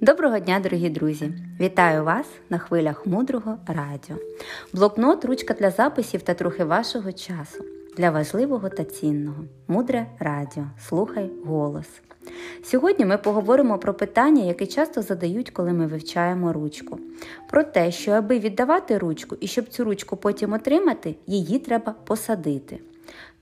Доброго дня, дорогі друзі! Вітаю вас на хвилях мудрого радіо. Блокнот, ручка для записів та трохи вашого часу для важливого та цінного. Мудре радіо. Слухай голос. Сьогодні ми поговоримо про питання, яке часто задають, коли ми вивчаємо ручку. Про те, що аби віддавати ручку і щоб цю ручку потім отримати, її треба посадити.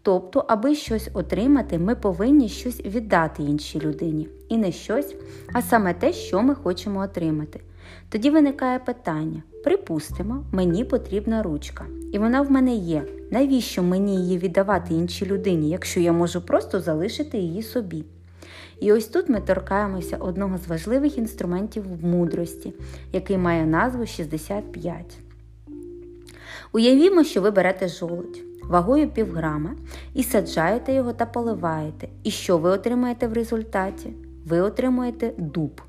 Тобто, аби щось отримати, ми повинні щось віддати іншій людині. І не щось, а саме те, що ми хочемо отримати. Тоді виникає питання: припустимо, мені потрібна ручка, і вона в мене є. Навіщо мені її віддавати іншій людині, якщо я можу просто залишити її собі? І ось тут ми торкаємося одного з важливих інструментів в мудрості, який має назву 65. Уявімо, що ви берете жолудь вагою півграма і саджаєте його та поливаєте. І що ви отримаєте в результаті? Ви отримуєте дуб.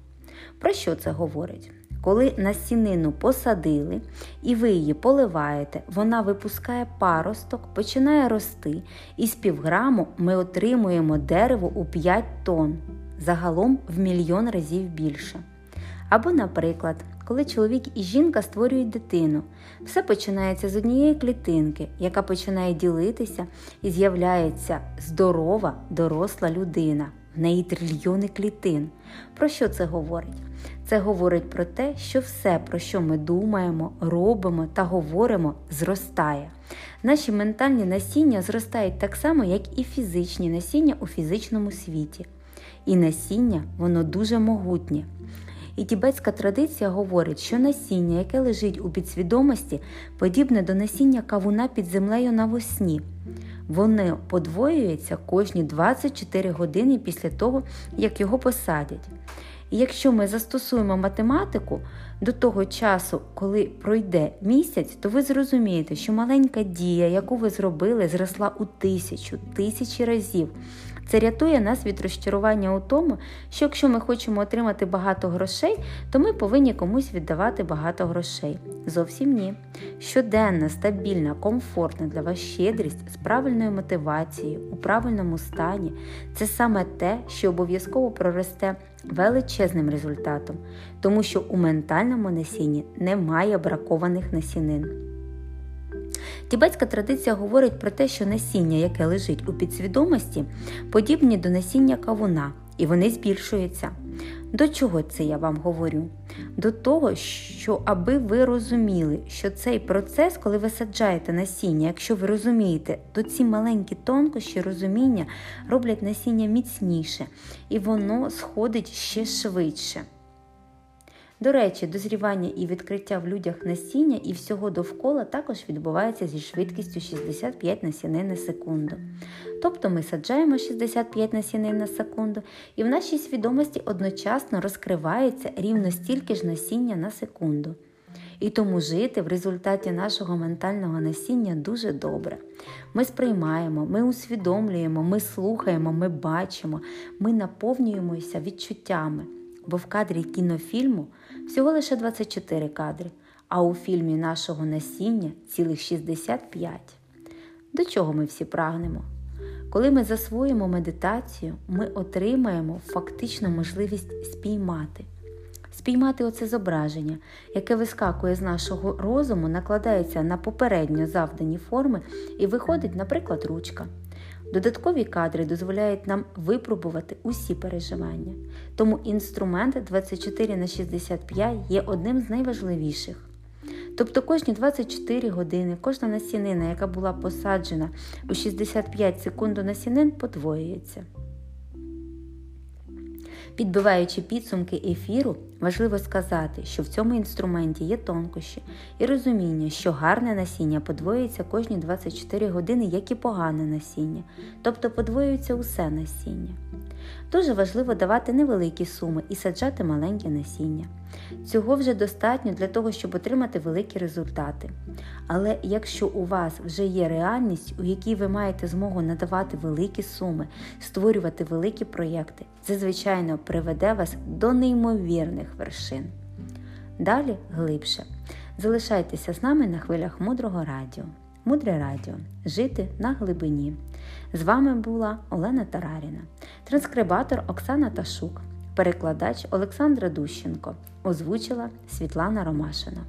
Про що це говорить? Коли насінину посадили і ви її поливаєте, вона випускає паросток, починає рости, і з півграму ми отримуємо дерево у 5 тонн, загалом в мільйон разів більше. Або, наприклад, коли чоловік і жінка створюють дитину, все починається з однієї клітинки, яка починає ділитися і з'являється здорова, доросла людина. В неї трильйони клітин. Про що це говорить? Це говорить про те, що все, про що ми думаємо, робимо та говоримо, зростає. Наші ментальні насіння зростають так само, як і фізичні насіння у фізичному світі. І насіння, воно дуже могутнє. І тібетська традиція говорить, що насіння, яке лежить у підсвідомості, подібне до насіння кавуна під землею навесні. Вони подвоюються кожні 24 години після того, як його посадять. І якщо ми застосуємо математику до того часу, коли пройде місяць, то ви зрозумієте, що маленька дія, яку ви зробили, зросла у тисячу, тисячі разів. Це рятує нас від розчарування у тому, що якщо ми хочемо отримати багато грошей, то ми повинні комусь віддавати багато грошей. Зовсім ні. Щоденна, стабільна, комфортна для вас щедрість з правильною мотивацією, у правильному стані це саме те, що обов'язково проросте величезним результатом, тому що у ментальному насінні немає бракованих насінин. Тібетська традиція говорить про те, що насіння, яке лежить у підсвідомості, подібні до насіння кавуна, і вони збільшуються. До чого це я вам говорю? До того, що аби ви розуміли, що цей процес, коли ви саджаєте насіння, якщо ви розумієте, то ці маленькі тонкощі розуміння роблять насіння міцніше, і воно сходить ще швидше. До речі, дозрівання і відкриття в людях насіння і всього довкола також відбувається зі швидкістю 65 насінин на секунду. Тобто ми саджаємо 65 насінин на секунду, і в нашій свідомості одночасно розкривається рівно стільки ж насіння на секунду. І тому жити в результаті нашого ментального насіння дуже добре. Ми сприймаємо, ми усвідомлюємо, ми слухаємо, ми бачимо, ми наповнюємося відчуттями бо в кадрі кінофільму всього лише 24 кадри, а у фільмі нашого насіння цілих 65. До чого ми всі прагнемо? Коли ми засвоїмо медитацію, ми отримаємо фактично можливість спіймати. Спіймати оце зображення, яке вискакує з нашого розуму, накладається на попередньо завдані форми і виходить, наприклад, ручка. Додаткові кадри дозволяють нам випробувати усі переживання, тому інструмент 24 на 65 є одним з найважливіших. Тобто кожні 24 години кожна насінина, яка була посаджена у 65 секунд насінин, подвоюється. Підбиваючи підсумки ефіру, важливо сказати, що в цьому інструменті є тонкощі і розуміння, що гарне насіння подвоюється кожні 24 години, як і погане насіння, тобто подвоюється усе насіння. Дуже важливо давати невеликі суми і саджати маленьке насіння. Цього вже достатньо для того, щоб отримати великі результати. Але якщо у вас вже є реальність, у якій ви маєте змогу надавати великі суми, створювати великі проєкти, це, звичайно, приведе вас до неймовірних вершин. Далі глибше. Залишайтеся з нами на хвилях мудрого радіо. Мудре радіо. Жити на глибині. З вами була Олена Тараріна, транскрибатор Оксана Ташук. перекладач Олександра Дущенко, озвучила Світлана Ромашина.